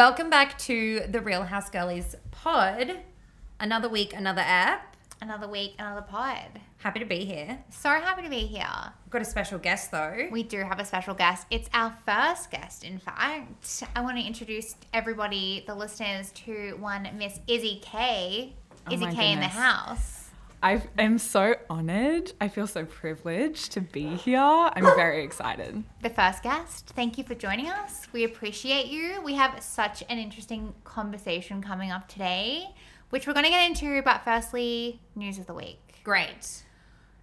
Welcome back to the Real House Girlies pod. Another week, another app. Another week, another pod. Happy to be here. So happy to be here. We've got a special guest though. We do have a special guest. It's our first guest, in fact. I want to introduce everybody, the listeners, to one Miss Izzie K. Oh Izzie K in the house. I am so honored. I feel so privileged to be here. I'm very excited. The first guest. Thank you for joining us. We appreciate you. We have such an interesting conversation coming up today, which we're going to get into. But firstly, news of the week. Great.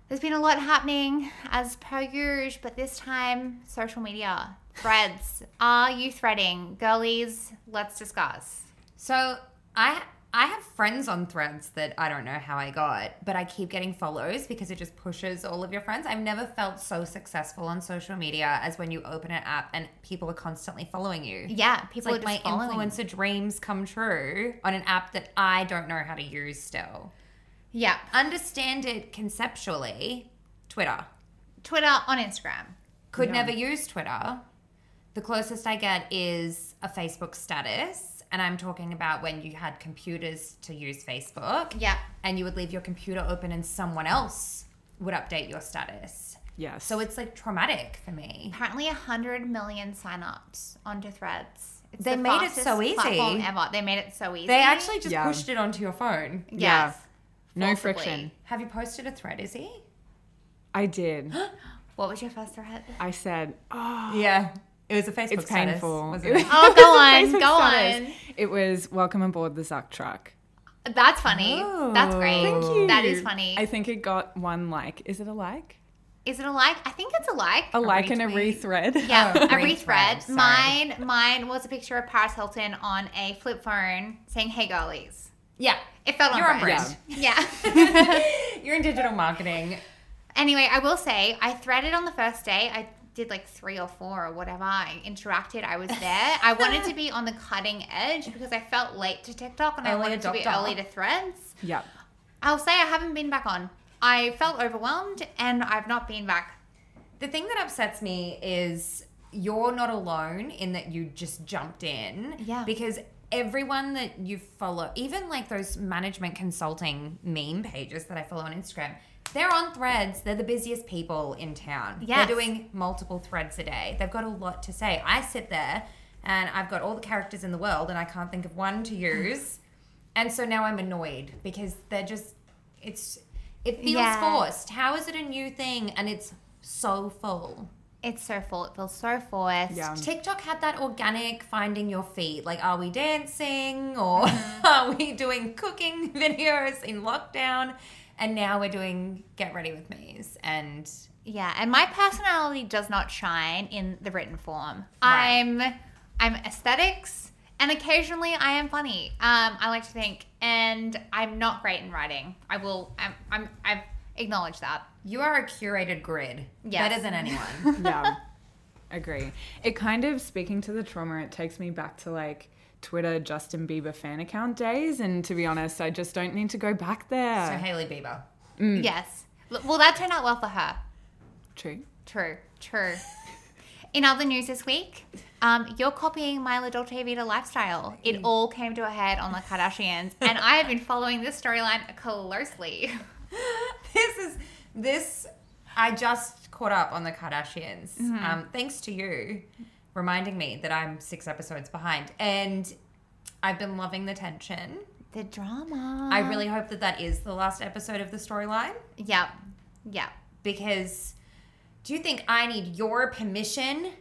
There's been a lot happening as per usual, but this time social media, threads. Are you threading? Girlies, let's discuss. So I I have friends on threads that I don't know how I got, but I keep getting follows because it just pushes all of your friends. I've never felt so successful on social media as when you open an app and people are constantly following you. Yeah, It's people like are my just following. influencer dreams come true on an app that I don't know how to use still. Yeah, Understand it conceptually, Twitter. Twitter on Instagram. Could Yeah. never use Twitter. The closest I get is a Facebook status. And I'm talking about when you had computers to use Facebook. Yeah, And you would leave your computer open and someone else would update your status. Yes. So it's like traumatic for me. apparently a hundred million signups onto Threads. It's They the made it so easy. ever. They made it so easy. They actually just Yeah. pushed it onto your phone. Yeah. yes. no forcibly. friction. Have you posted a thread, Izzie? I did. What was your first thread? I said, oh, Yeah. It was a Facebook it's painful. wasn't it? Oh, go on, go status. on. It was welcome aboard the Zuck truck. That's funny. That's oh, great. Thank you. That is funny. I think it got one like. Is it a like? Is it a like? I think it's a like. A, like and a retweet. rethread. Yeah, Oh, a rethread. sorry. Mine, mine was a picture of Paris Hilton on a flip phone saying "Hey girlies." Yeah. It felt on You're on brand. brand. Yeah. You're in digital marketing. anyway, I will say I threaded on the first day. I did like three or four or whatever. I interacted. I was there. I wanted to be on the cutting edge because I felt late to TikTok and I Early wanted to be early to Threads. Yeah. I'll say I haven't been back on. I felt overwhelmed and I've not been back. The thing that upsets me is you're not alone in that you just jumped in. Yeah. Because everyone that you follow, even like those management consulting meme pages that I follow on Instagram, they're on threads. They're the busiest people in town. Yes. They're doing multiple threads a day. They've got a lot to say. I sit there and I've got all the characters in the world and I can't think of one to use. and so now I'm annoyed because they're just, it's, it feels Yeah. forced. How is it a new thing and it's so full? It's so full. It feels so forced. Yeah. TikTok had that organic finding your feet. Like, are we dancing or Mm-hmm. are we doing cooking videos in lockdown? And now we're doing get ready with me's. And Yeah, and my personality does not shine in the written form. Right. I'm I'm aesthetics and occasionally I am funny. Um, I like to think, and I'm not great in writing. I will. I'm. I'm I've acknowledged that. you are a curated grid. Yes. Better than anyone. yeah agree it kind of speaking to the trauma it takes me back to like twitter justin bieber fan account days and to be honest i just don't need to go back there so Hailey Bieber. Yes. Well, that turned out well for her. true True. True. In other news this week, um, you're copying Mila Dolce Vita lifestyle. It all came to a head on the Kardashians, and I have been following this storyline closely. this is this. I just caught up on the Kardashians. Mm-hmm. Um, thanks to you reminding me that I'm six episodes behind, and I've been loving the tension. The drama. I really hope that that is the last episode of the storyline Yep. Yep. because do you think I need your permission?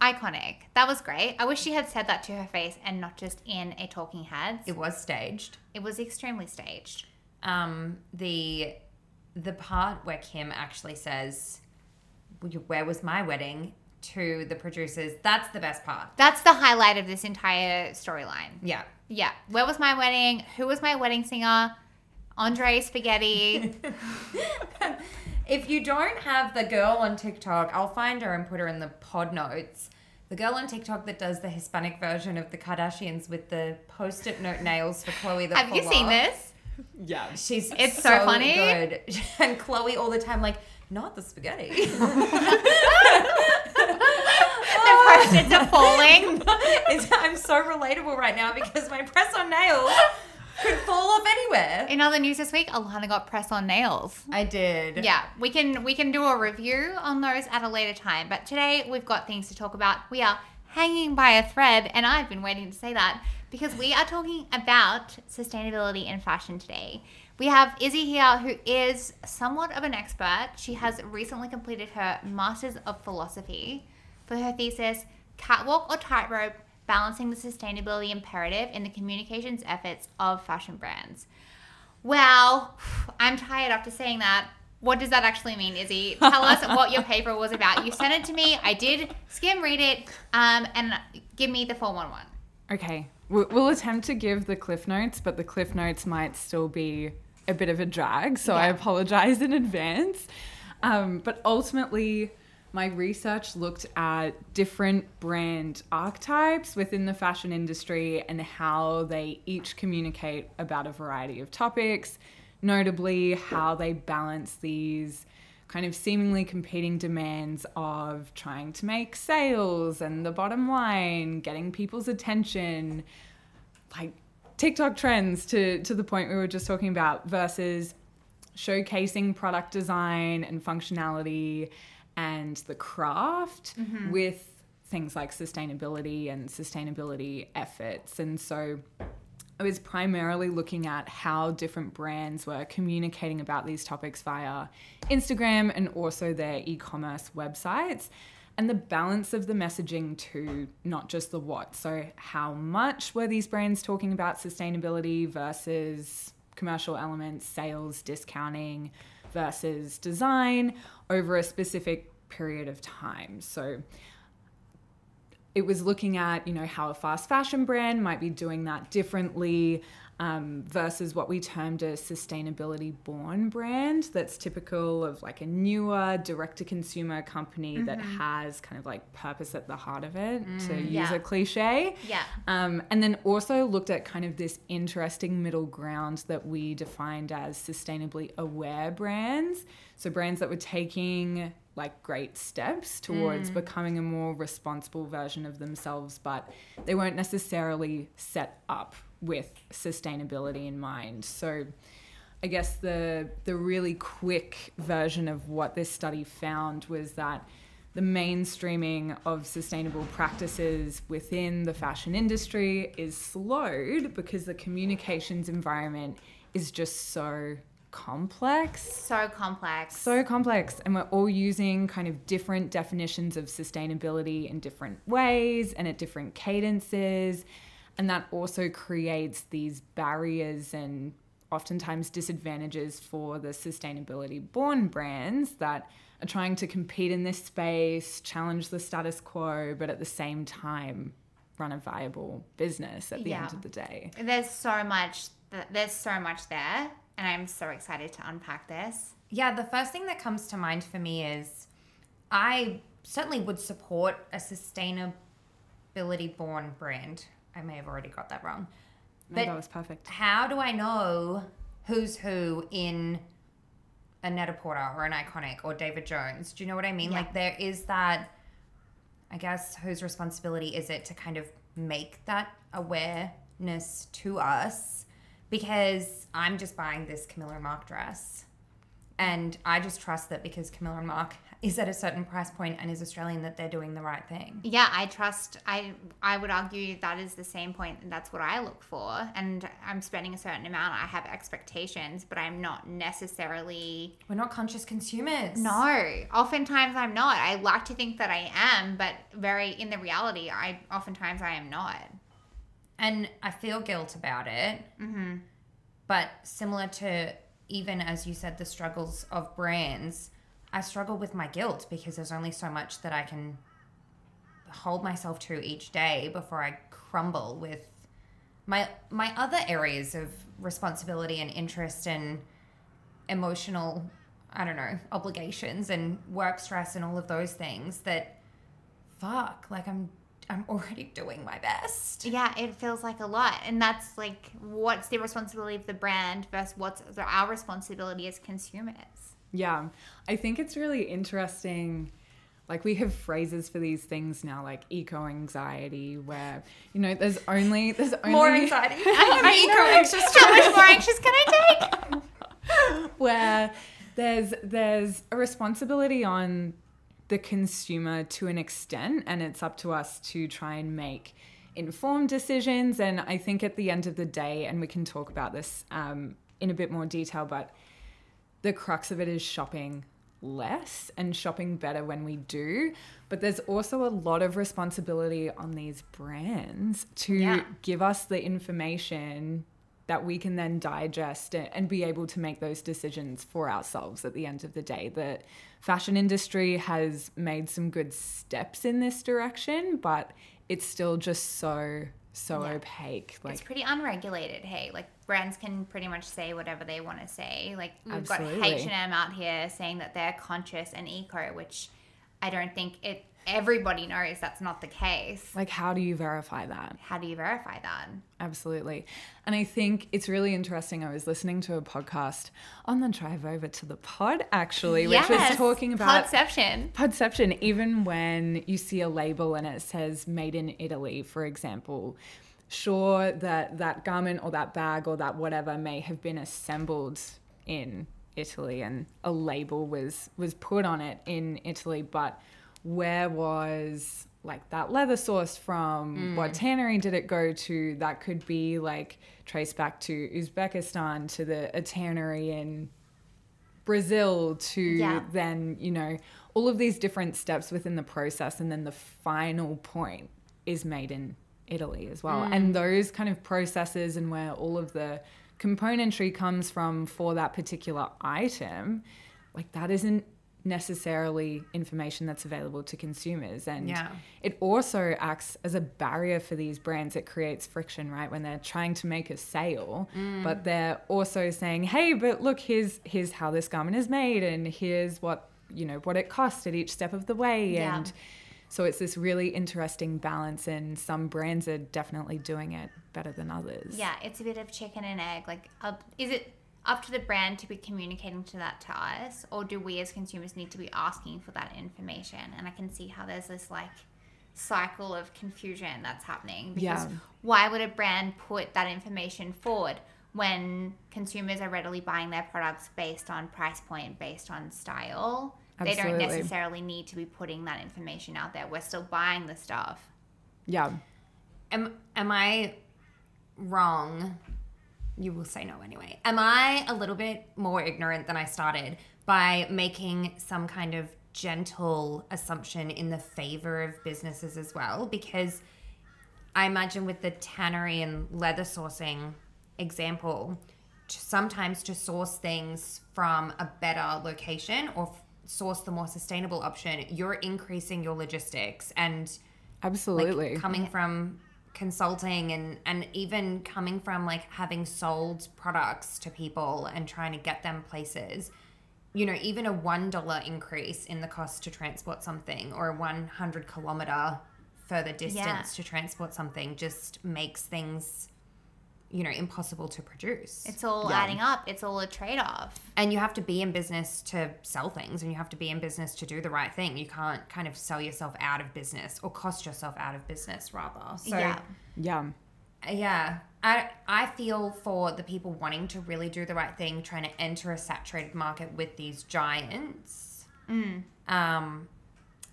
Iconic. That was great. I wish she had said that to her face and not just in a talking heads. It was staged. It was extremely staged. Um, the the part where Kim actually says, "Where was my wedding?" To the producers. That's the best part. That's the highlight of this entire storyline. Yeah. Yeah. Where was my wedding? Who was my wedding singer? Andre Spaghetti. If you don't have the girl on TikTok, I'll find her and put her in the pod notes. The girl on TikTok that does the Hispanic version of the Kardashians with the post-it note nails for Khloé. That Have you fall seen off. this? Yeah. She's It's so funny. good, and Khloé all the time like not the spaghetti. Questions are falling. I'm so relatable right now because my press on nails could fall off anywhere. In other news this week, Alana got press on nails. I did. Yeah, we can we can do a review on those at a later time. But today we've got things to talk about. We are hanging by a thread, and I've been waiting to say that because we are talking about sustainability in fashion today. We have Izzie here, who is somewhat of an expert. She has recently completed her Masters of Philosophy for her thesis, Catwalk or Tightrope Balancing the Sustainability Imperative in the Communications Efforts of Fashion Brands. Well, I'm tired after saying that. What does that actually mean, Izzie? Tell us what your paper was about. You sent it to me. I did skim read it, um, and give me the 411. Okay, we'll, we'll attempt to give the cliff notes, but the cliff notes might still be a bit of a drag, so I apologize in advance. Um, but ultimately, my research looked at different brand archetypes within the fashion industry and how they each communicate about a variety of topics, notably how they balance these kind of seemingly competing demands of trying to make sales and the bottom line, getting people's attention, like TikTok trends to to the point we were just talking about versus showcasing product design and functionality and the craft mm-hmm. with things like sustainability and sustainability efforts. And so I was primarily looking at how different brands were communicating about these topics via Instagram and also their e commerce websites, and the balance of the messaging to not just the what. So, how much were these brands talking about sustainability versus commercial elements, sales, discounting versus design over a specific period of time? So, it was looking at you know how a fast fashion brand might be doing that differently um, versus what we termed a sustainability born brand that's typical of like a newer direct to consumer company that has kind of like purpose at the heart of it to use Yeah. a cliche Yeah. um, and then also looked at kind of this interesting middle ground that we defined as sustainably aware brands. So, brands that were taking like great steps towards becoming a more responsible version of themselves, but they weren't necessarily set up with sustainability in mind. So, I guess the the really quick version of what this study found was that the mainstreaming of sustainable practices within the fashion industry is slowed because the communications environment is just so complex. So complex. So complex, and we're all using kind of different definitions of sustainability in different ways and at different cadences. And that also creates these barriers and oftentimes disadvantages for the sustainability born brands that are trying to compete in this space, challenge the status quo, but at the same time run a viable business at the Yeah. end of the day. There's so much. th- There's so much there, and I'm so excited to unpack this. Yeah, the first thing that comes to mind for me is I certainly would support a sustainability born brand. I may have already got that wrong. No, But- that was perfect. How do I know who's who in a Net-a-Porter or an Iconic or David Jones? Do you know what I mean? Yeah. Like there is that I guess whose responsibility is it to kind of make that awareness to us? Because I'm just buying this Camilla Mark dress. And I just trust that because Camilla and Marc is at a certain price point and is Australian that they're doing the right thing. Yeah, I trust. I I would argue that is the same point. and That's what I look for, and I'm spending a certain amount. I have expectations, but I'm not necessarily. We're not conscious consumers. No, oftentimes I'm not. I like to think that I am, but very in the reality, I oftentimes I am not. and I feel guilt about it. Mm-hmm. But similar to even as you said, the struggles of brands, I struggle with my guilt because there's only so much that I can hold myself to each day before I crumble with my my other areas of responsibility and interest and emotional I don't know obligations and work stress and all of those things that fuck like I'm I'm already doing my best. Yeah, it feels like a lot, and that's like what's the responsibility of the brand versus what's our responsibility as consumers. Yeah, I think it's really interesting like we have phrases for these things now like eco anxiety where you know there's only there's only More anxiety. I'm eco anxious. How much more anxious can I take? where there's there's a responsibility on the consumer to an extent and it's up to us to try and make informed decisions and i think at the end of the day and we can talk about this um, in a bit more detail but the crux of it is shopping less and shopping better when we do but there's also a lot of responsibility on these brands to Yeah. give us the information that we can then digest and and be able to make those decisions for ourselves at the end of the day. The fashion industry has made some good steps in this direction, but it's still just so so Yeah. opaque. Like it's pretty unregulated. Hey, like brands can pretty much say whatever they want to say. Like we've Absolutely. got H and M out here saying that they're conscious and eco, which I don't think it. Everybody knows that's not the case. like how do you verify that? How do you verify that? Absolutely. And I think it's really interesting. I was listening to a podcast on the drive over to the pod, actually, which was talking about podception. Podception, even when you see a label and it says made in Italy, for example, sure that that garment or that bag or that whatever may have been assembled in Italy and a label was was put on it in Italy, but where was like that leather sourced from? Mm. What tannery did it go to? That could be like traced back to Uzbekistan to the a tannery in Brazil to Yeah. then, you know, all of these different steps within the process. And then the final point is made in Italy as well. Mm. And those kind of processes and where all of the componentry comes from for that particular item, like that isn't necessarily information that's available to consumers and Yeah. it also acts as a barrier for these brands it creates friction right when they're trying to make a sale mm. but they're also saying hey but look here's here's how this garment is made and here's what you know what it cost at each step of the way Yeah. and so it's this really interesting balance and some brands are definitely doing it better than others Yeah, it's a bit of chicken and egg. Like, up, is it up to the brand to be communicating to that to us, or do we as consumers need to be asking for that information? And I can see how there's this like cycle of confusion that's happening because Yeah. why would a brand put that information forward when consumers are readily buying their products based on price point, based on style? Absolutely. They don't necessarily need to be putting that information out there. We're still buying the stuff. yeah Am am I wrong? You will say no anyway. Am I a little bit more ignorant than I started by making some kind of gentle assumption in the favor of businesses as well? Because I imagine with the tannery and leather sourcing example, sometimes to source things from a better location or source the more sustainable option, you're increasing your logistics and absolutely like coming from consulting and and even coming from like having sold products to people and trying to get them places you know even a one dollar increase in the cost to transport something or a 100 kilometer further distance Yeah. to transport something just makes things you know impossible to produce It's all Yeah. adding up. It's all a trade off. and you have to be in business to sell things and you have to be in business to do the right thing you can't kind of sell yourself out of business or cost yourself out of business rather so yeah. yeah yeah i i feel for the people wanting to really do the right thing trying to enter a saturated market with these giants um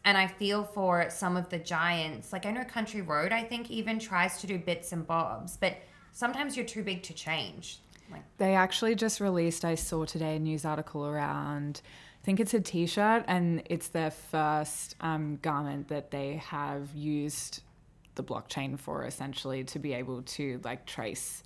and i feel for some of the giants like i know country road i think even tries to do bits and bobs but sometimes you're too big to change like They actually just released, I saw today, a news article around, I think it's a t shirt, and it's their first um, garment that they have used the blockchain for essentially to be able to like trace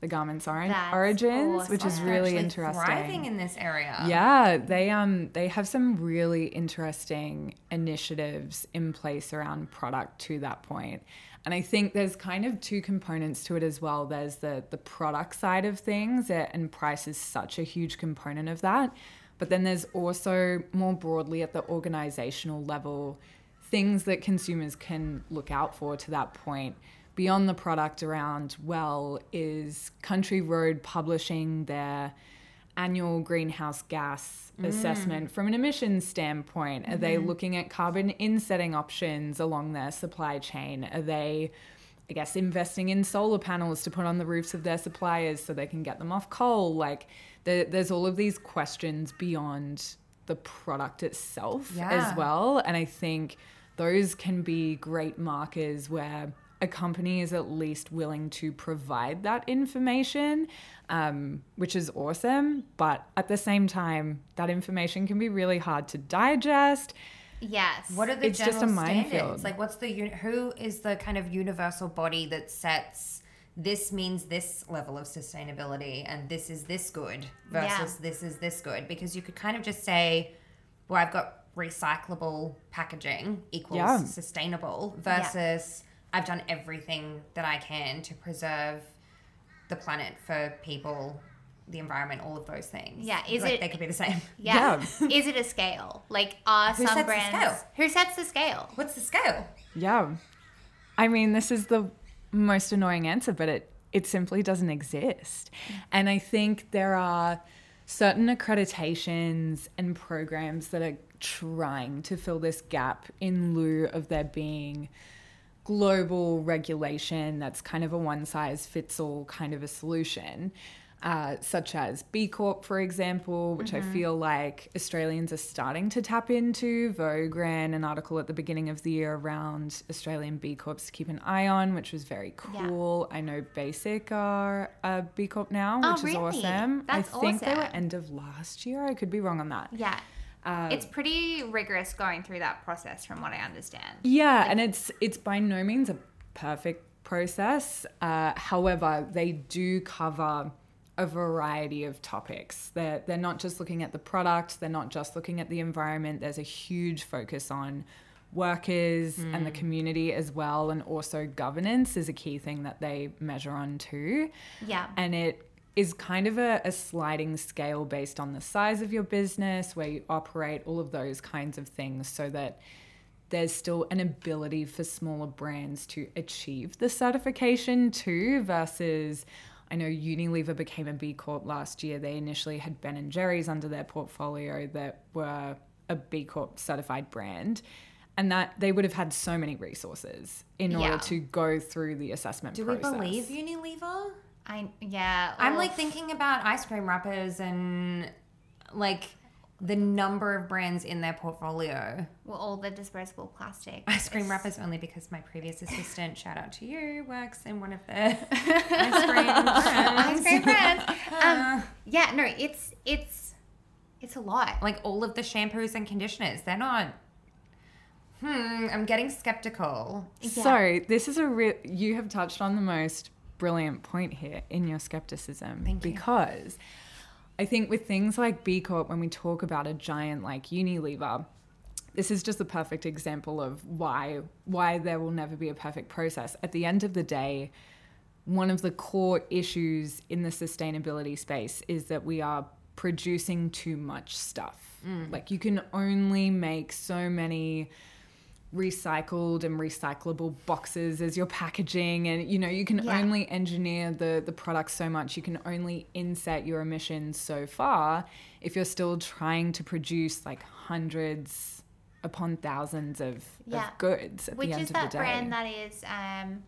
the garment's origins, which is awesome. really interesting. thriving in this area Yeah, they um they have some really interesting initiatives in place around product to that point. And I think there's kind of two components to it as well. There's the the product side of things uh, and price is such a huge component of that. But then there's also more broadly at the organizational level things that consumers can look out for to that point beyond the product around well is country road publishing their annual greenhouse gas mm. assessment from an emissions standpoint? Are they mm-hmm. looking at carbon insetting options along their supply chain? Are they, I guess, investing in solar panels to put on the roofs of their suppliers so they can get them off coal? Like, there, there's all of these questions beyond the product itself Yeah. as well. And I think those can be great markers where a company is at least willing to provide that information, um, which is awesome. But at the same time, that information can be really hard to digest. Yes. What are the It's general just a standards? minefield. Like, what's the who is the kind of universal body that sets this means this level of sustainability and this is this good versus this is this good? Because you could kind of just say, well, I've got recyclable packaging equals Yeah. sustainable versus I've done everything that I can to preserve the planet for people. The environment, all of those things. Yeah, is like it- They could be the same. Yeah. Is it a scale? Like, are Who some sets the brands. scale? Who sets the scale? What's the scale? Yeah. I mean, this is the most annoying answer, but it, it simply doesn't exist. Mm. And I think there are certain accreditations and programs that are trying to fill this gap in lieu of there being global regulation that's kind of a one size fits all kind of a solution. Uh, such as B Corp, for example, which I feel like Australians are starting to tap into. Vogue ran an article at the beginning of the year around Australian B Corps to keep an eye on, which was very Yeah. cool. I know Bassike are a B Corp now, Oh, which is really? awesome. That's I think they were end of last year. I could be wrong on that. Yeah. Uh, It's pretty rigorous going through that process, from what I understand. Yeah, and it's it's by no means a perfect process. Uh, however, they do cover a variety of topics. They're they're not just looking at the product. They're not just looking at the environment. There's a huge focus on workers and the community as well, and also governance is a key thing that they measure on too Yeah. and it is kind of a, a sliding scale based on the size of your business, where you operate, all of those kinds of things, so that there's still an ability for smaller brands to achieve the certification too, versus. I know Unilever became a B Corp last year. They initially had Ben and Jerry's under their portfolio that were a B Corp certified brand, and that they would have had so many resources in order to go through the assessment Do process. we believe Unilever? I yeah. I'm like thinking about ice cream wrappers and like the number of brands in their portfolio. well, all the disposable plastic. Ice cream wrappers only because my previous assistant, shout out to you, works in one of the ice cream brands. Ice cream brands. Um, yeah, no, it's it's it's a lot. Like all of the shampoos and conditioners, they're not. Hmm, I'm getting skeptical. Yeah. So this is a real. You have touched on the most brilliant point here in your skepticism, Thank you. because I think with things like B Corp, when we talk about a giant like Unilever, this is just a perfect example of why why there will never be a perfect process. At the end of the day, one of the core issues in the sustainability space is that we are producing too much stuff. Mm. Like you can only make so many recycled and recyclable boxes as your packaging and you know you can Yeah. only engineer the the product so much you can only inset your emissions so far if you're still trying to produce like hundreds upon thousands of, Yeah. of goods at Which the end is of that the day brand that is um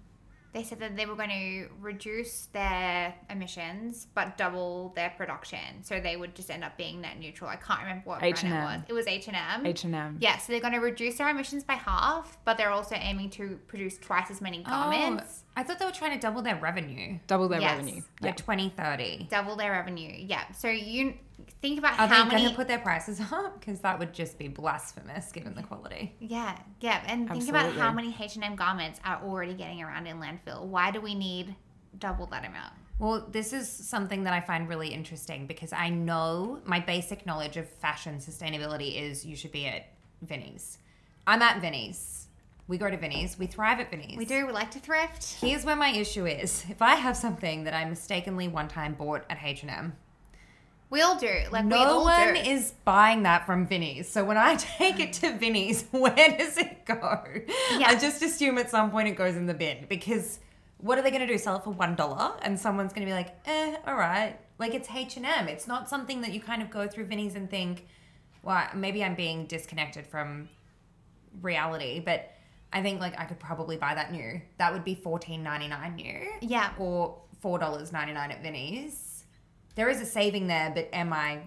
they said that they were going to reduce their emissions but double their production. So they would just end up being net neutral. I can't remember what brand it H&M. was. It was H&M. H&M Yeah, so they're going to reduce their emissions by half, but they're also aiming to produce twice as many oh, garments. Oh, I thought they were trying to double their revenue double their Yes. revenue by yeah 2030. Double their revenue. Yeah. So you think about Are how they going many to put their prices up? Because that would just be blasphemous given the quality. Yeah, yeah, and think about how Absolutely. many H and M garments are already getting around in landfill. Why do we need double that amount? Well, this is something that I find really interesting because I know my basic knowledge of fashion sustainability is you should be at Vinnie's. I'm at Vinnie's. We go to Vinnie's. We thrive at Vinnie's. We do. We like to thrift. Here's where my issue is. If I have something that I mistakenly one time bought at H&M, We all do. Like we no all one do. is buying that from Vinnie's. So when I take it to Vinnie's, where does it go? Yeah. I just assume at some point it goes in the bin because what are they going to do? Sell it for one dollar, and someone's going to be like, "Eh, all right." Like it's H and M. It's not something that you kind of go through Vinnie's and think, well, maybe I'm being disconnected from reality, but I think like I could probably buy that new. That would be fourteen ninety nine new. Yeah. Or four dollars ninety nine at Vinnie's. There is a saving there, but am I?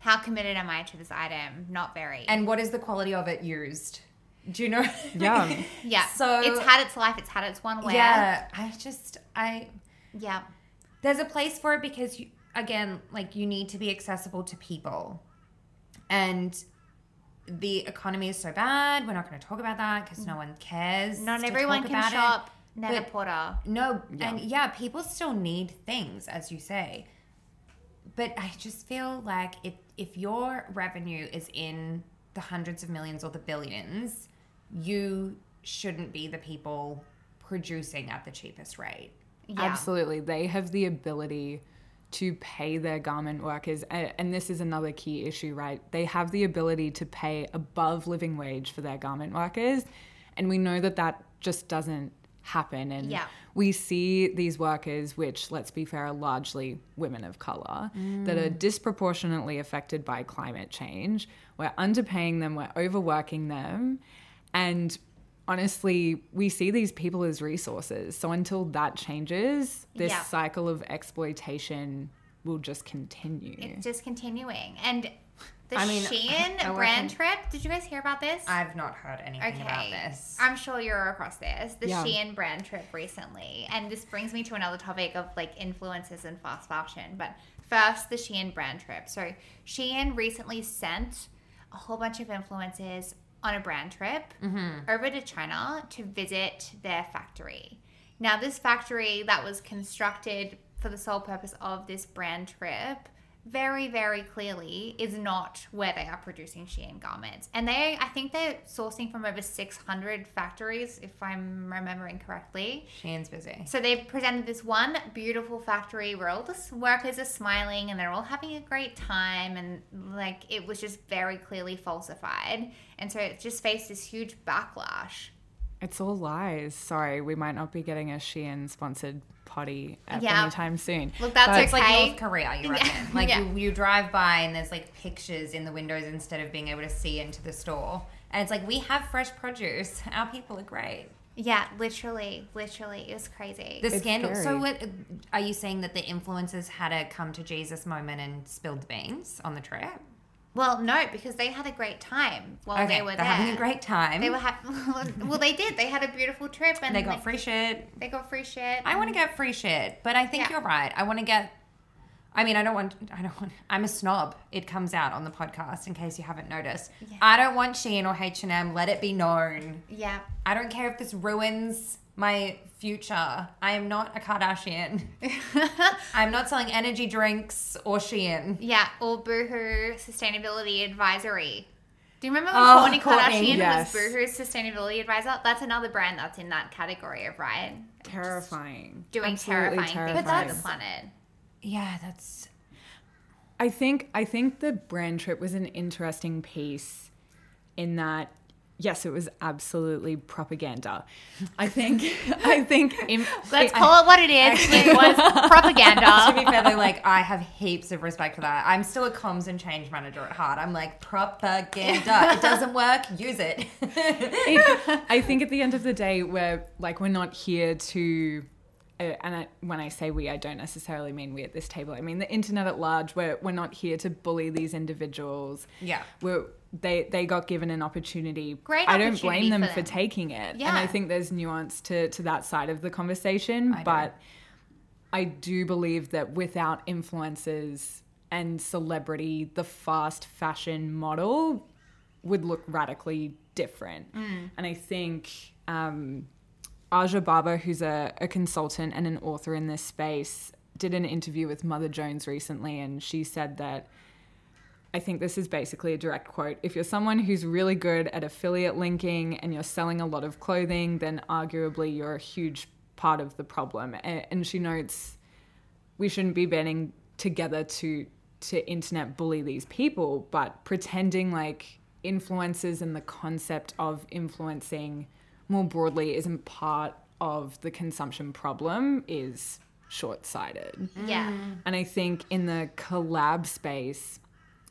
How committed am I to this item? Not very. And what is the quality of it used? Do you know? Yeah. yeah. So- it's had its life. It's had its one wear. yeah. I just I Yeah. there's a place for it because you again like you need to be accessible to people and the economy is so bad we're not going to talk about that because no one cares Not everyone can about it. shop Net but- Porter. no Yeah. and yeah people still need things as you say but i just feel like if if your revenue is in the hundreds of millions or the billions you shouldn't be the people producing at the cheapest rate Yeah. Absolutely. They have the ability to pay their garment workers. And this is another key issue, right? They have the ability to pay above living wage for their garment workers. And we know that that just doesn't happen. And Yeah. we see these workers, which, let's be fair, are largely women of color, that are mm. disproportionately affected by climate change. We're underpaying them, we're overworking them. And honestly, we see these people as resources. So until that changes, this Yeah. cycle of exploitation will just continue. It's just continuing. And the I mean, Shein I work brand in- trip. Did you guys hear about this? i've not heard anything about Okay. this I'm sure you're across this. The Yeah. Shein brand trip recently. And this brings me to another topic of like influences in fast fashion. But first, the Shein brand trip. So Shein recently sent a whole bunch of influencers on a brand trip mm-hmm. over to China to visit their factory. Now, this factory that was constructed for the sole purpose of this brand trip very, very clearly is not where they are producing Shein garments. And they, I think they're sourcing from over 600 factories, if I'm remembering correctly. Shein's busy. So they've presented this one beautiful factory where all the workers are smiling and they're all having a great time, and like it was just very clearly falsified. And so it just faced this huge backlash. It's all lies. Sorry, we might not be getting a Shein sponsored potty at Yeah. anytime soon. Look, that's But- It's like Okay. North Korea, you Yeah. reckon? Like Yeah. you, you drive by and there's like pictures in the windows instead of being able to see into the store. And it's like we have fresh produce. Our people are great. Yeah, literally, literally, it was crazy. The It's scandal. So, what are you saying that the influencers had a come to Jesus moment and spilled the beans on the trip? Well, no, because they had a great time while okay, they were there. they're there. having a great time. They were ha- well, they did. They had a beautiful trip, and They got like, free shit. They got free shit. I want to get free shit, but I think Yeah. you're right. I want to get. I mean, I don't want. I don't want. I'm a snob. It comes out on the podcast in case you haven't noticed. Yeah. I don't want Shein or H and M. Let it be known. Yeah. I don't care if this ruins my future. I am not a Kardashian. I'm not selling energy drinks or Shein. Yeah, or Boohoo Sustainability Advisory. Do you remember when Oh, Kourtney Kourtney, Kardashian yes. was Boohoo's Sustainability Advisor? That's another brand that's in that category of right terrifying. doing Absolutely terrifying, things to the planet. Yeah, that's. I think I think the brand trip was an interesting piece in that yes, it was absolutely propaganda. I think I think in, Let's call it what it is. It was propaganda. To be fair, though, like I have heaps of respect for that. I'm still a comms and change manager at heart. I'm like propaganda. it doesn't work. Use it. it- I think at the end of the day, we're like we're not here to. Uh, and I, when I say we, I don't necessarily mean we at this table. I mean the internet at large. We're we're not here to bully these individuals. Yeah. We're they they got given an opportunity. Great I don't opportunity blame them for for, taking it. Yeah. And I think there's nuance to to that side of the conversation. I but I do believe that without influencers and celebrity, the fast fashion model would look radically different. Mm. And I think um, Aja Barber, who's a, a consultant and an author in this space, did an interview with Mother Jones recently, and she said that. I think this is basically a direct quote. If you're someone who's really good at affiliate linking and you're selling a lot of clothing, then arguably you're a huge part of the problem. And she notes we shouldn't be banding together to to internet bully these people, but pretending like influencers and the concept of influencing more broadly isn't part of the consumption problem is short sighted. Yeah. And I think in the collab space,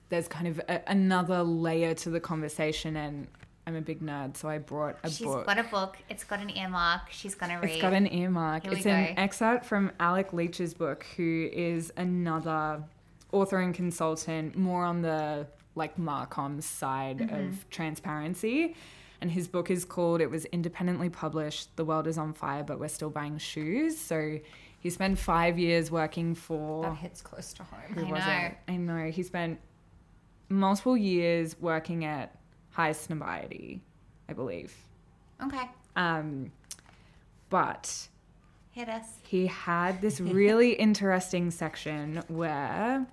there's kind of a, another layer to the conversation. And I'm a big nerd, so I brought a book. She's book. got a book. It's got an earmark. She's gonna read. It's got an earmark. Here it's an go. excerpt from Alec Leach's book, who is another author and consultant, more on the like Marcom side Mm-hmm. of transparency. And his book is called, it was independently published, The World is on Fire, but We're Still Buying Shoes. So he spent five years working for. That hits close to home. I know. it? I know. He spent multiple years working at Highsnobiety, I believe. okay. Um, but Hit us. he had this really interesting section where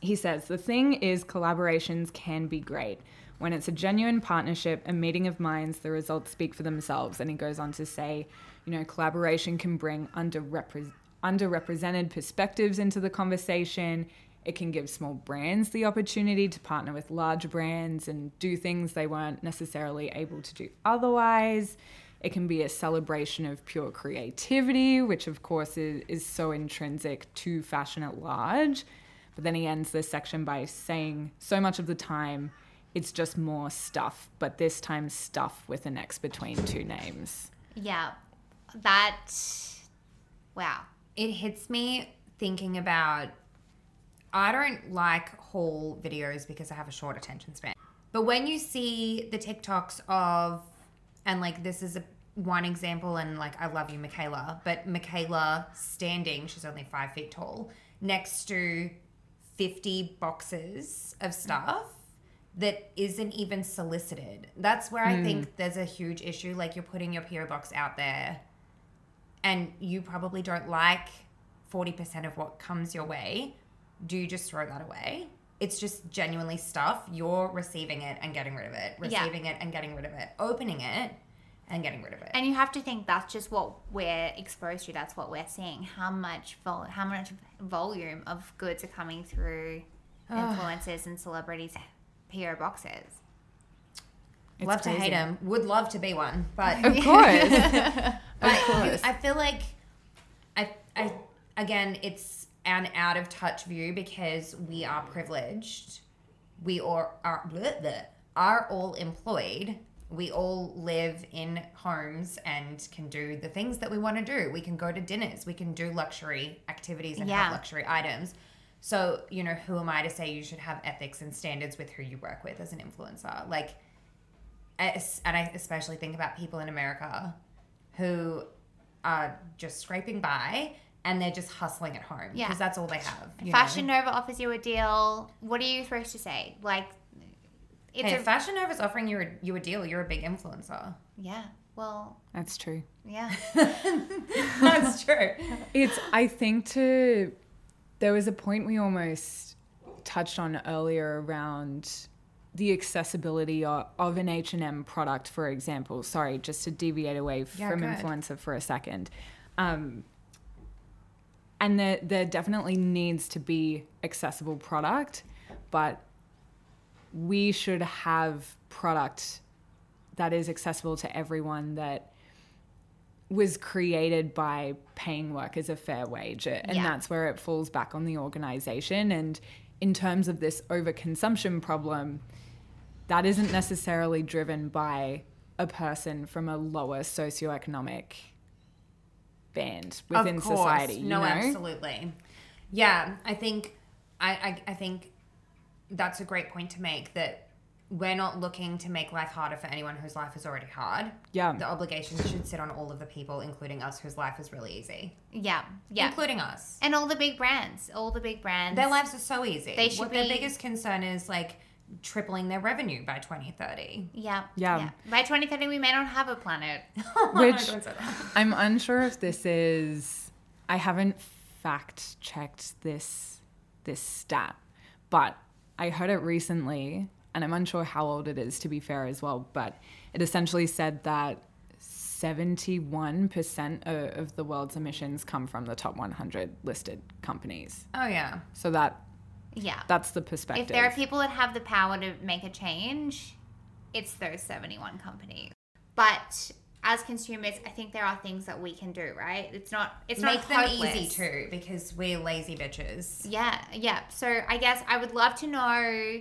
he says the thing is collaborations can be great when it's a genuine partnership a meeting of minds the results speak for themselves and he goes on to say you know collaboration can bring underrepre- underrepresented perspectives into the conversation it can give small brands the opportunity to partner with large brands and do things they weren't necessarily able to do otherwise it can be a celebration of pure creativity, which of course is, is so intrinsic to fashion at large. But then he ends this section by saying so much of the time it's just more stuff, but this time stuff with an X between two names. Yeah. That. Wow. it hits me thinking about I don't like haul videos because I have a short attention span. But when you see the TikToks of and like this is a one example and like I love you Michaela, but Michaela standing, she's only five feet tall, next to 50 boxes of stuff that isn't even solicited. That's where I hmm. think there's a huge issue. Like you're putting your PO box out there and you probably don't like 40% of what comes your way, do you just throw that away? It's just genuinely stuff. You're receiving it and getting rid of it, Yeah. receiving it and getting rid of it, opening it and getting rid of it. And you have to think that's just what we're exposed to. That's what we're seeing. How much vol- how much volume of goods are coming through influencers and celebrities' PO boxes. It's love to hate them. Would love to be one, but Of course. But you- course. I feel like I I again it's an out of touch view because we are privileged. We are are bleh, bleh, are all employed. We all live in homes and can do the things that we want to do. We can go to dinners. We can do luxury activities and Yeah. have luxury items. So, you know, who am I to say you should have ethics and standards with who you work with as an influencer? Like, and I especially think about people in America who are just scraping by and they're just hustling at home Yeah. because that's all they have. you Fashion know? Nova offers you a deal. What are you supposed to say? Like, it's Hey, a if Fashion Nova's offering you a, you a deal, you're a big influencer. yeah. Well, That's true. yeah. That's true. It's I think to there was a point we almost touched on earlier around the accessibility of, of an H&M product for example. Sorry, just to deviate away Yeah, from good. influencer for a second. Um, and there there definitely needs to be accessible product, but we should have product that is accessible to everyone that was created by paying workers a fair wage and Yeah. that's where it falls back on the organization and in terms of this overconsumption problem that isn't necessarily driven by a person from a lower socioeconomic band within Of course. society you No, know? absolutely. Yeah, I think I, I I think that's a great point to make that we're not looking to make life harder for anyone whose life is already hard. Yeah. The obligations should sit on all of the people, including us, whose life is really easy. Yeah. Yeah. Including us. And all the big brands. All the big brands. Their lives are so easy. They should what their biggest concern is like tripling their revenue by 2030. Yeah. Yeah. By 2030, we may not have a planet. Which- Don't say that. I'm unsure if this is. I haven't fact checked this this stat, but I heard it recently, and I'm unsure how old it is to be fair as well. But it essentially said that 71% of, of the world's emissions come from the top 100 listed companies. Oh yeah. So that Yeah. that's the perspective. If there are people that have the power to make a change, it's those 71 companies. But as consumers, I think there are things that we can do, right? It's not it's not Make them hopeless. easy too, because we're lazy bitches. Yeah, yeah. So I guess I would love to know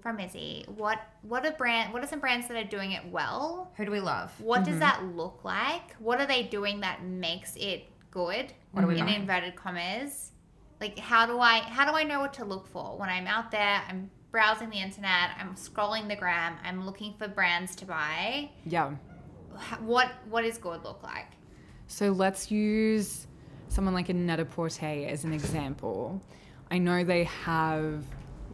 from Izzie what what are brand what are some brands that are doing it well? Who do we love? What does mm-hmm. that look like? What are they doing that makes it good? What are we in buying? inverted commas? Like how do I how do I know what to look for when I'm out there? I'm browsing the internet. I'm scrolling the gram. I'm looking for brands to buy. Yeah. What what does good look like? So let's use someone like a Net-a-Porter as an example. I know they have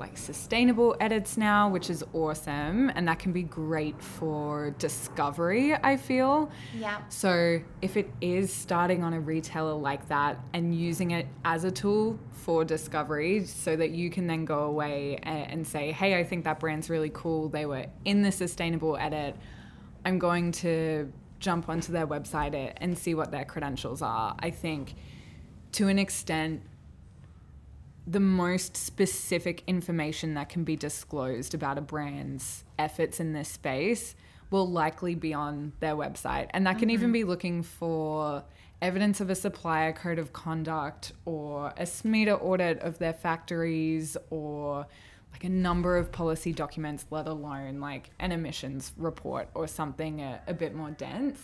like sustainable edits now, which is awesome, and that can be great for discovery, I feel. Yeah. So if it is starting on a retailer like that and using it as a tool for discovery so that you can then go away and say, hey, I think that brand's really cool. They were in the sustainable edit. I'm going to jump onto their website and see what their credentials are. I think to an extent, the most specific information that can be disclosed about a brand's efforts in this space will likely be on their website. And that can even mm-hmm. be looking for evidence of a supplier code of conduct or a SMETA audit of their factories or like a number of policy documents, let alone like an emissions report or something a, a bit more dense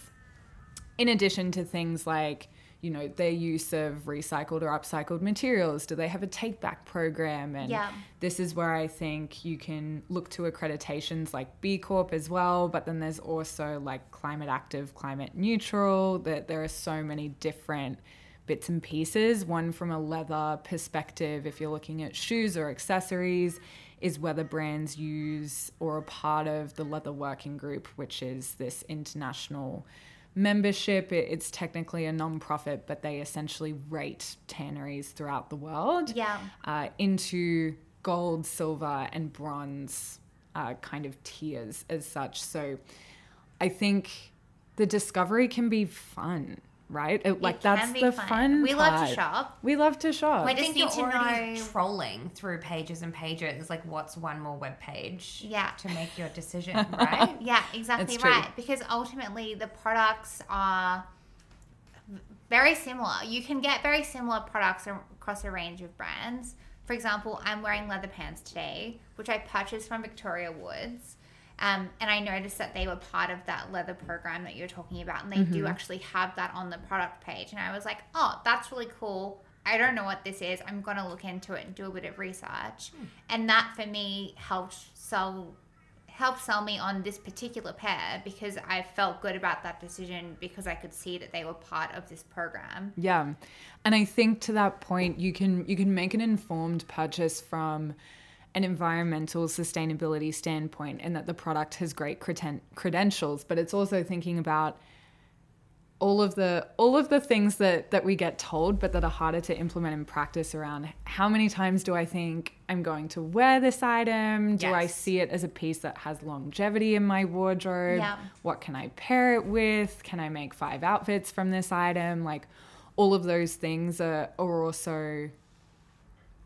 in addition to things like you know their use of recycled or upcycled materials? Do they have a take back program? And Yeah. this is where i think you can look to accreditations like b corp as well but then there's also like climate active climate neutral that there are so many different bits and pieces. One from a leather perspective if you're looking at shoes or accessories is whether brands use or are part of the leather working group which is this international membership. It, it's technically a non-profit, but they essentially rate tanneries throughout the world Yeah. uh, into gold, silver, and bronze uh, kind of tiers as such. So I think the discovery can be fun, right? It- like can that's be the fun. fun. We love to shop. We love to shop. We I just think need you're to already know- trolling through pages and pages. Like, what's one more web page? Yeah. To make your decision, right? Yeah, exactly It's true. right. Because ultimately, the products are very similar. You can get very similar products across a range of brands. For example, I'm wearing leather pants today, which I purchased from Victoria Woods. Um, and I noticed that they were part of that leather program that you're talking about, and they do actually have that on the product page. And I was like, oh, that's really cool. I don't know what this is. I'm going to look into it and do a bit of research. And that for me helped sell helped sell me on this particular pair because I felt good about that decision because I could see that they were part of this program. Yeah. And I think to that point you can you can make an informed purchase from an environmental sustainability standpoint and that the product has great creden- credentials, but it's also thinking about all of the all of the things that that we get told but that are harder to implement in practice around how many times do I think I'm going to wear this item? Do I see it as a piece that has longevity in my wardrobe? Yeah. What can I pair it with? Can I make five outfits from this item? Like all of those things are, are also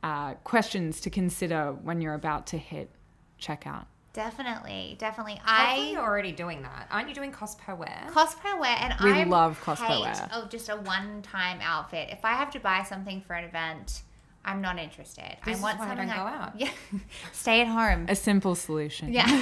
uh, questions to consider when you're about to hit checkout. Definitely, definitely. Hopefully, I you're already doing that. Aren't you doing cost per wear? cost per wear, and We I love cost per wear. Oh, just a one-time outfit. If I have to buy something for an event, I'm not interested. This I is want why I something don't go out. Yeah, stay at home. A simple solution. Yeah,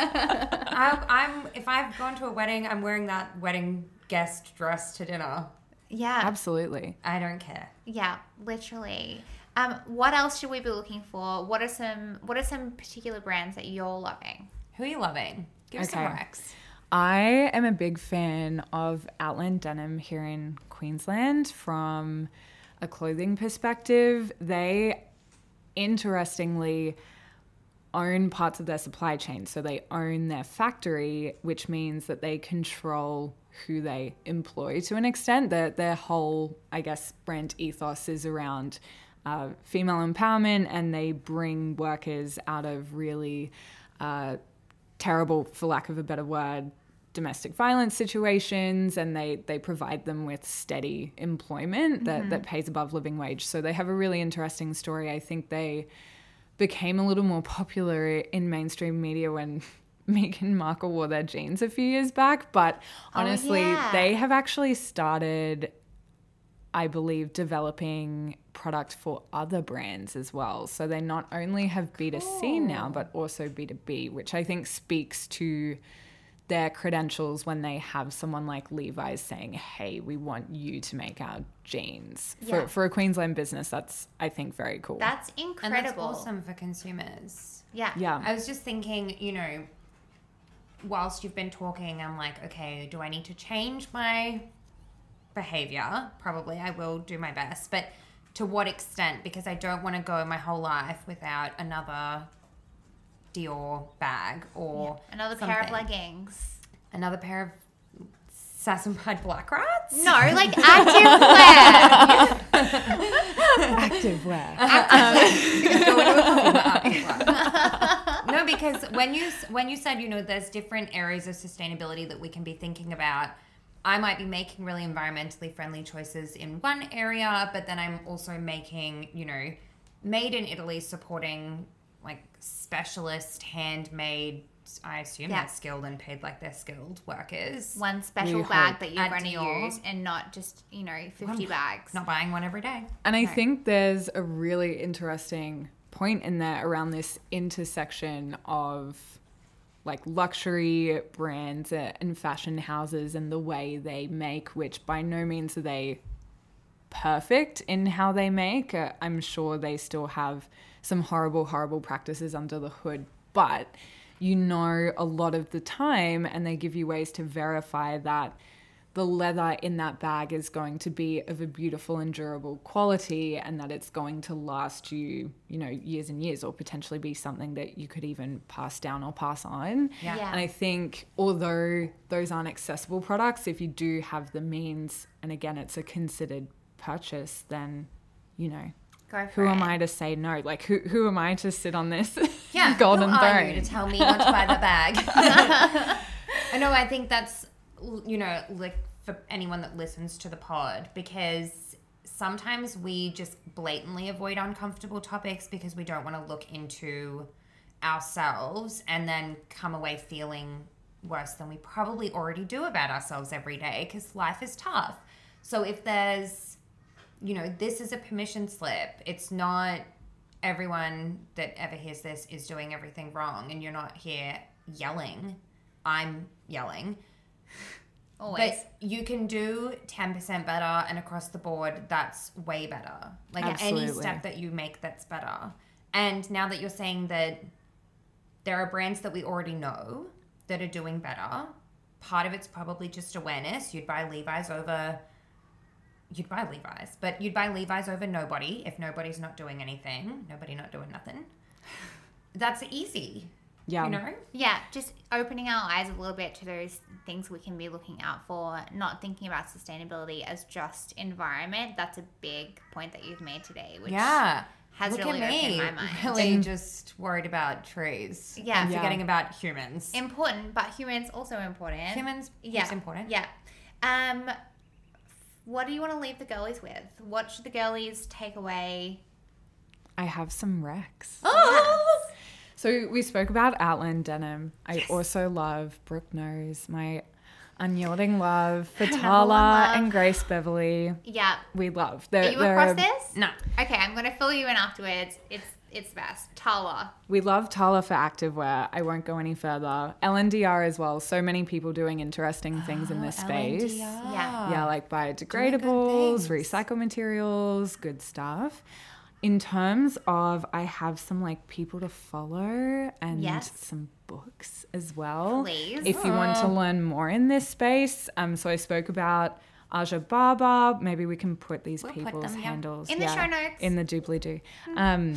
I, I'm if I've gone to a wedding, I'm wearing that wedding guest dress to dinner. yeah, Absolutely. I don't care. yeah. Literally. Um, what else should we be looking for? What are some What are some particular brands that you're loving? Who are you loving? Give us some Okay. recs. I am a big fan of Outland Denim here in Queensland from a clothing perspective. They, interestingly, own parts of their supply chain. So they own their factory, which means that they control who they employ to an extent. Their, their whole, I guess, brand ethos is around uh, female empowerment and they bring workers out of really uh, terrible, for lack of a better word, domestic violence situations and they, they provide them with steady employment that, that pays above living wage. So they have a really interesting story. I think they became a little more popular in mainstream media when Meghan Markle wore their jeans a few years back, but honestly, yeah. they have actually started, I believe, developing product for other brands as well. So they not only have B2C now, but also B2B, which I think speaks to their credentials when they have someone like Levi's saying, "Hey, we want you to make our jeans." Yeah. For for a Queensland business, that's I think very cool. That's And incredible. that's awesome for consumers. Yeah. yeah. I was just thinking, you know, whilst you've been talking, I'm like, okay, do I need to change my behavior? Probably I will do my best, but to what extent? Because I don't want to go my whole life without another Dior bag or Another pair of leggings. another pair of Sass & Bide Black Rats. No, like active wear. active wear. no, because when you when you said you know there's different areas of sustainability that we can be thinking about. I might be making really environmentally friendly choices in one area, but then I'm also making you know made in Italy supporting like specialist handmade. I assume Yeah. that's skilled and paid like they're skilled workers. One special We bag that you're At going to use and not just, you know, 50 bags. Not buying one every day. And I Right. think there's a really interesting point in there around this intersection of like luxury brands and fashion houses and the way they make, which by no means are they perfect in how they make. Uh, I'm sure they still have some horrible, horrible practices under the hood, but you know a lot of the time, and they give you ways to verify that the leather in that bag is going to be of a beautiful and durable quality and that it's going to last you, you know, years and years or potentially be something that you could even pass down or pass on. Yeah. Yeah. And I think although those aren't accessible products, if you do have the means and again it's a considered purchase, then you know, Go for who it. am I to say no? Like who who am I to sit on this Yeah, golden who are you throne? to tell me not to buy the bag? I know. I think that's you know like for anyone that listens to the pod because sometimes we just blatantly avoid uncomfortable topics because we don't want to look into ourselves and then come away feeling worse than we probably already do about ourselves every day because life is tough. So if there's you know, this is a permission slip. It's not everyone that ever hears this is doing everything wrong and you're not here yelling. I'm yelling. Always. But you can do 10% better and across the board that's way better. Like any step that you make that's better. And now that you're saying that there are brands that we already know that are doing better, part of it's probably just awareness. You'd buy Levi's over you'd buy Levi's, but you'd buy Levi's over nobody if nobody's not doing anything, nobody not doing nothing. That's easy. Yeah. You know? Yeah, just opening our eyes a little bit to those things we can be looking out for, not thinking about sustainability as just environment. That's a big point that you've made today, which yeah. has Look really at opened me, my mind. really just worried about trees. Yeah. and Yeah. forgetting about humans. important, but humans also important. humans, yeah, is important. Yeah. Um, what do you want to leave the girlies with? What should the girlies take away? I have some recs. Oh, So we spoke about Outland denim. I also love Brooke Nose, my unyielding love for Tala and Grace Beverly. Yeah. We love. Are They're, you they're- across this? no. Okay, I'm gonna fill you in afterwards. It's it's the best. Tala. We love Tala for activewear. I won't go any further. LNDR as well. So many people doing interesting things in oh, this space. Yeah. Yeah, like biodegradables, recycled materials, good stuff. In terms of, I have some like people to follow and Yes. some books as well. Please. If you want to learn more in this space, um, so I spoke about Aja Barber. Maybe we can put these We'll put people's them, yeah. handles In the show notes. In the doobly doo. Um,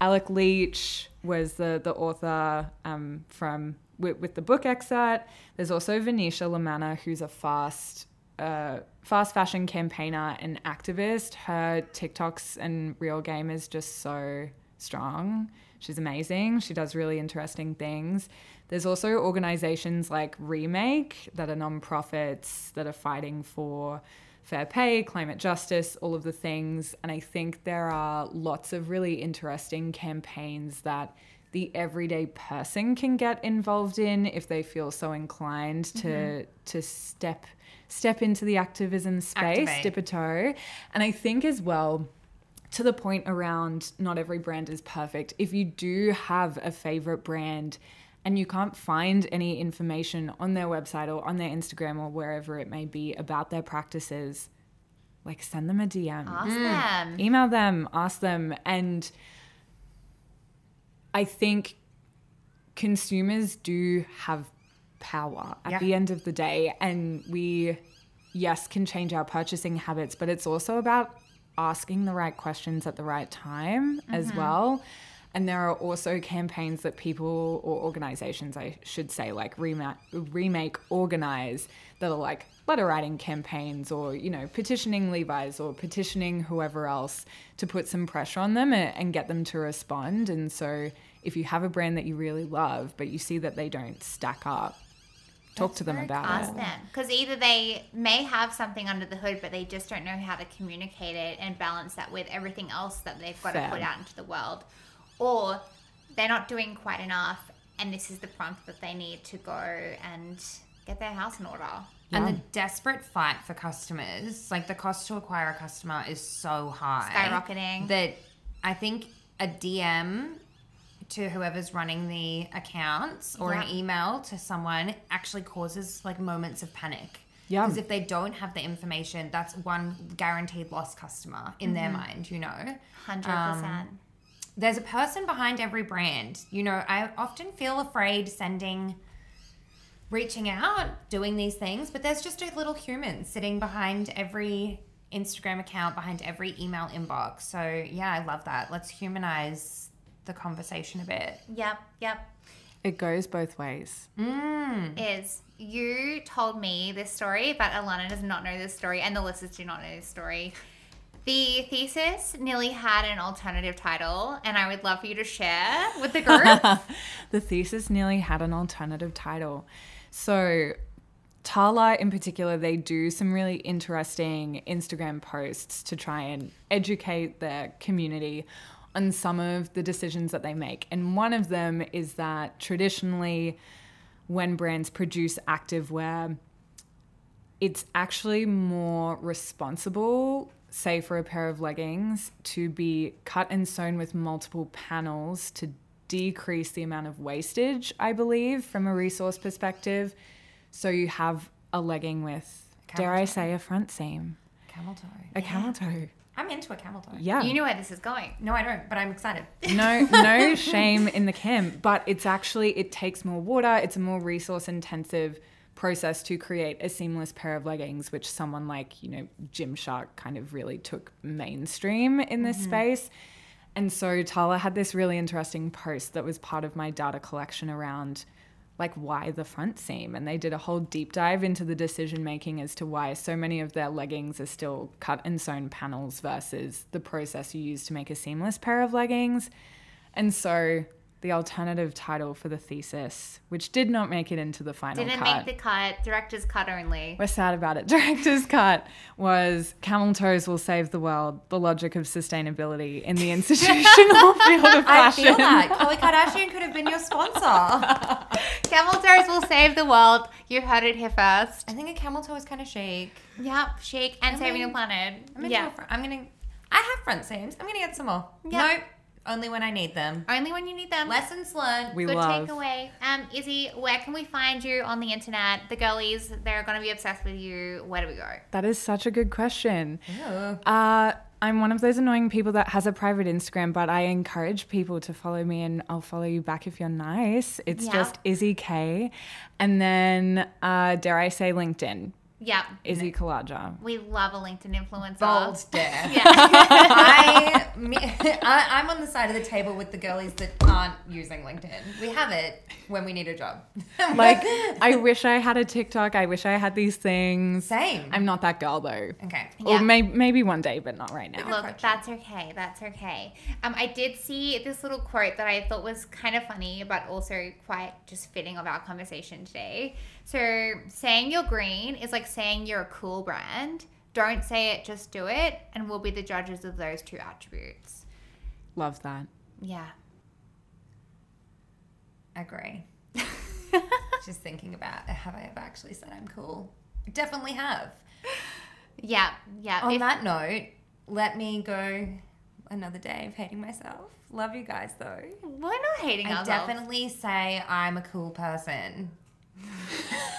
Alec Leach was the the author um, from with, with the book excerpt. There's also Venetia Lamanna, who's a fast uh, fast fashion campaigner and activist. Her TikToks and real game is just so strong. She's amazing. She does really interesting things. There's also organizations like Remake that are nonprofits that are fighting for fair pay, climate justice, all of the things. And I think there are lots of really interesting campaigns that the everyday person can get involved in if they feel so inclined to mm-hmm. to step step into the activism space, Activate. dip a toe. And I think as well, to the point around not every brand is perfect. If you do have a favorite brand and you can't find any information on their website or on their Instagram or wherever it may be about their practices, like send them a DM Ask them. Mm. email them, ask them. And I think consumers do have power at Yeah. the end of the day. And we, yes, can change our purchasing habits, but it's also about asking the right questions at the right time as mm-hmm. well. And there are also campaigns that people or organizations, I should say, like Remake, Remake Organize, that are like letter writing campaigns or, you know, petitioning Levi's or petitioning whoever else to put some pressure on them and, get them to respond. And so if you have a brand that you really love, but you see that they don't stack up, talk to them about Ask it. Ask them. Because either they may have something under the hood, but they just don't know how to communicate it and balance that with everything else that they've got Fair. to put out into the world. Or they're not doing quite enough, and this is the prompt that they need to go and get their house in order. And Yeah. the desperate fight for customers, like the cost to acquire a customer is so high. Skyrocketing. That I think a DM to whoever's running the accounts or an email to someone actually causes like moments of panic. Yeah. Because if they don't have the information, that's one guaranteed lost customer in their mm-hmm. mind, you know? 100%. There's a person behind every brand. You know, I often feel afraid sending, reaching out, doing these things, but there's just a little human sitting behind every Instagram account, behind every email inbox. So, yeah, I love that. Let's humanize the conversation a bit. yep, yep. It goes both ways. Mm. Is you told me this story, but Alana does not know this story, and the listeners do not know this story. The thesis nearly had an alternative title, and I would love for you to share with the group. the thesis nearly had an alternative title. So, Tala in particular, they do some really interesting Instagram posts to try and educate their community on some of the decisions that they make. And one of them is that traditionally, when brands produce activewear, it's actually more responsible, say for a pair of leggings, to be cut and sewn with multiple panels to decrease the amount of wastage, I believe, from a resource perspective. So you have a legging with, dare I say, a front seam, Camel toe. a camel toe. I'm into a camel toe. Yeah. You know where this is going. No, I don't, but I'm excited. no no shame in the camp but it's actually it takes more water it's a more resource intensive process to create a seamless pair of leggings which someone like you know gymshark kind of really took mainstream in this mm-hmm. space. And so tala had this really interesting post that was part of my data collection around like why the front seam. And they did a whole deep dive into the decision making as to why so many of their leggings are still cut and sewn panels versus the process you use to make a seamless pair of leggings. And so the alternative title for the thesis which did not make it into the final Didn't cut make the cut. Director's cut only. we're sad about it. Director's cut was camel toes will save the world. The logic of sustainability in the institutional field of fashion. I feel that. Khloé Kardashian could have been your sponsor. Camel toes will save the world. You heard it here first. I think a camel toe is kind of chic. Yep, chic and I saving mean, the planet. I'm into Yeah. I'm gonna. I have front seams. I'm gonna get some more. Yeah. Nope. Only when I need them. Only when you need them. Lessons learned. We Good love. takeaway. Um, Izzie, where can we find you on the internet? The girlies, they're going to be obsessed with you. Where do we go? That is such a good question. Ew. Uh, I'm one of those annoying people that has a private Instagram, but I encourage people to follow me and I'll follow you back if you're nice. It's Yeah. just Izzie K. And then, uh, dare I say, LinkedIn, Yep. Izzie Kalaja. We love a LinkedIn influencer. Bold dare. Yeah. I, me, I, I'm on the side of the table with the girlies that aren't using LinkedIn. We have it when we need a job. Like, I wish I had a TikTok. I wish I had these things. Same. I'm not that girl though. okay. Yeah. May- maybe one day, but not right now. Look, that's okay. That's okay. Um, I did see this little quote that I thought was kind of funny, but also quite just fitting of our conversation today. So, saying you're green is like saying you're a cool brand. Don't say it, just do it, and we'll be the judges of those two attributes. Love that. Yeah. Agree. Just thinking about have I ever actually said I'm cool? Definitely have. yeah, yeah. On If- that note, let me go another day of hating myself. Love you guys though. we're not hating I ourselves. definitely say I'm a cool person.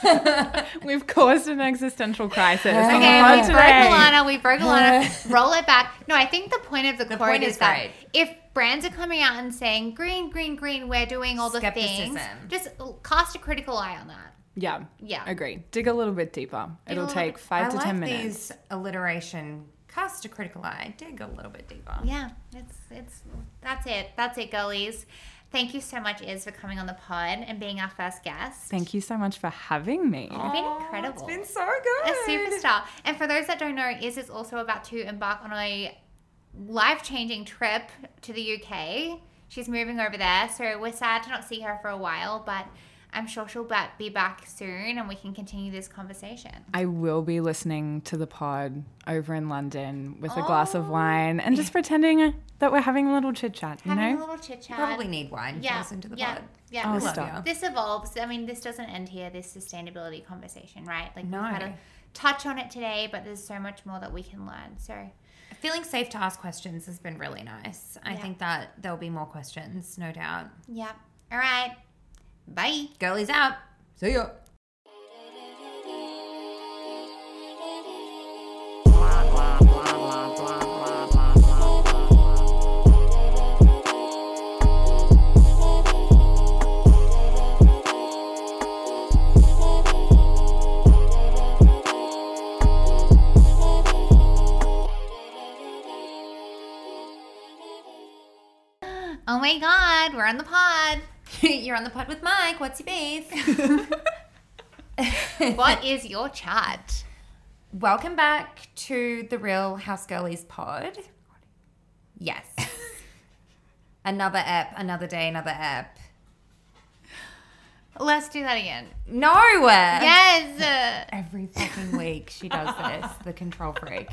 We've caused an existential crisis. on the Okay, pod we broke today. Alana, we broke Alana. Roll it back. No, I think the point of the, The quote point is, is that great. if brands are coming out and saying green, green, green, we're doing all the things, just cast a critical eye on that. Yeah. Yeah. Agree. Dig a little bit deeper. Dig It'll take bit- five I to like ten minutes. these alliteration. Cast a critical eye. Dig a little bit deeper. Yeah, it's it's that's it. That's it, girlies. Thank you so much, Iz, for coming on the pod and being our first guest. Thank you so much for having me. It's been incredible. It's been so good. a superstar. And for those that don't know, Iz is also about to embark on a life changing trip to the UK. She's moving over there, so we're sad to not see her for a while, but I'm sure she'll be back soon and we can continue this conversation. I will be listening to the pod over in London with a glass of oh. wine and just pretending uh, that we're having a little chit chat, you Having know? a little chit chat. Probably need wine to yeah, listen to the yeah, pod. Yeah, Oh, this- stop. This evolves. I mean, this doesn't end here. This sustainability conversation, right? Like No. we've had a touch on it today, but there's so much more that we can learn. So Feeling safe to ask questions has been really nice. I Yeah. think that there'll be more questions, no doubt. yeah. All right. Bye. Girlies out. See ya. Oh my God, we're on the pod. You're on the pod with Mike. What's your beef? What is your chat? Welcome back to the Real House Girlies pod. Yes. another app, another day, another app. Let's do that again. Nowhere. Yes. Every fucking week she does this, the control freak.